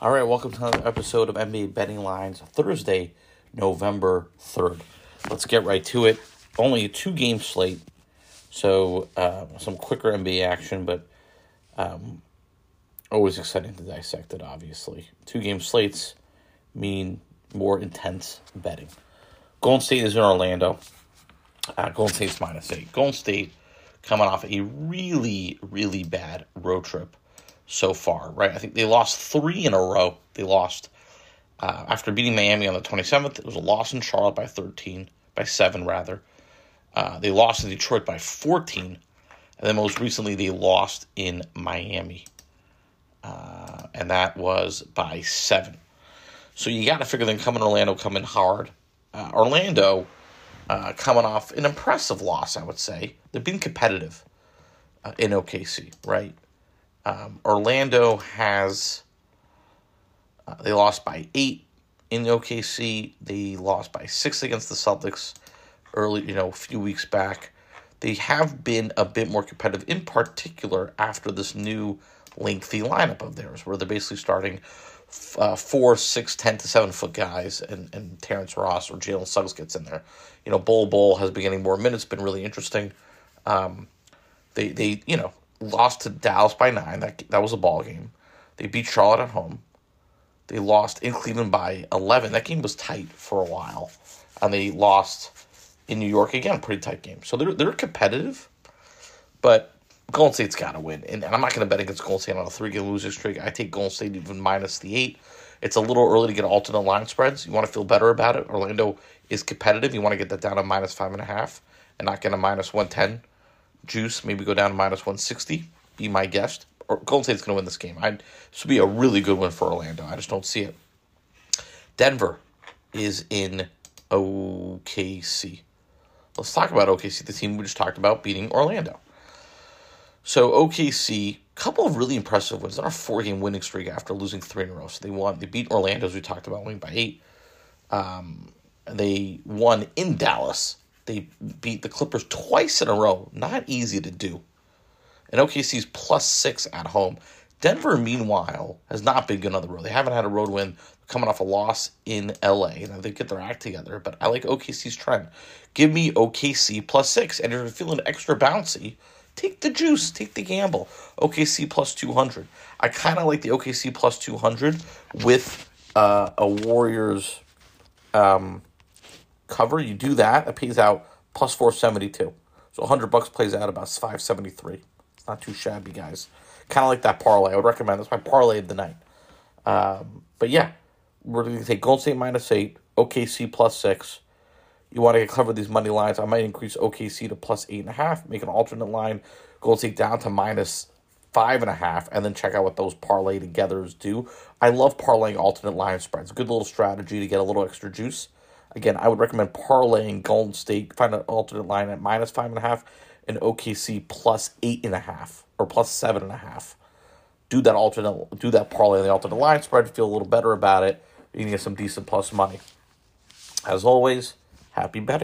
All right, welcome to another episode of NBA Betting Lines, Thursday, November 3rd. Let's get right to it. Only a two game slate, so uh, some quicker NBA action, but um, always exciting to dissect it, obviously. Two game slates mean more intense betting. Golden State is in Orlando. Uh, Golden State's minus eight. Golden State coming off a really, really bad road trip so far, right? I think they lost three in a row. They lost uh, after beating Miami on the 27th. It was a loss in Charlotte by 13, by seven rather. Uh, they lost in Detroit by 14, and then most recently they lost in Miami, uh, and that was by seven. So you got to figure them coming Orlando coming hard. Uh, Orlando uh, coming off an impressive loss, I would say. They've been competitive uh, in OKC, right? Um, Orlando has uh, they lost by eight in the OKC. They lost by six against the Celtics early, you know, a few weeks back. They have been a bit more competitive, in particular after this new lengthy lineup of theirs, where they're basically starting uh, four, six, ten to seven foot guys, and and Terrence Ross or Jalen Suggs gets in there. You know, Bol Bol has been getting more minutes, been really interesting. Um, they they you know lost to Dallas by nine. That that was a ball game. They beat Charlotte at home. They lost in Cleveland by eleven. That game was tight for a while, and they lost in New York again. Pretty tight game. So they're they're competitive, but Golden State's got to win. And, and I'm not going to bet against Golden State on a three game losing streak. I take Golden State even minus the eight. It's a little early to get alternate line spreads. You want to feel better about it. Orlando is competitive. You want to get that down to minus five and a half and not get a minus 110 juice. Maybe go down to minus 160. Be my guest. Or Golden State's going to win this game. I'd, this would be a really good win for Orlando. I just don't see it. Denver is in OKC. Let's talk about OKC, the team we just talked about beating Orlando. So OKC, couple of really impressive wins. They're on a four game winning streak after losing three in a row. So they won. They beat Orlando, as we talked about, winning by eight. Um, they won in Dallas. They beat the Clippers twice in a row. Not easy to do. And OKC's plus six at home. Denver, meanwhile, has not been good on the road. They haven't had a road win coming off a loss in LA. Now they get their act together, but I like OKC's trend. Give me OKC plus six. And if you're feeling extra bouncy, take the juice, take the gamble. OKC plus 200. I kind of like the OKC plus 200 with uh, a Warriors um, cover. You do that, it pays out plus 472. So 100 bucks plays out about 573. It's not too shabby, guys. Kind of like that parlay. I would recommend that's my parlay of the night. Um, but yeah, we're going to take Golden State minus 8, OKC plus 6 you want to cover these money lines, I might increase OKC to plus eight and a half, make an alternate line, Golden State down to minus five and a half, and then check out what those parlay togethers do. I love parlaying alternate line spreads. Good little strategy to get a little extra juice. Again, I would recommend parlaying Golden State, find an alternate line at minus five and a half, and OKC plus eight and a half or plus seven and a half. Do that alternate, do that parlay on the alternate line spread. Feel a little better about it. You can get some decent plus money. As always, happy betting.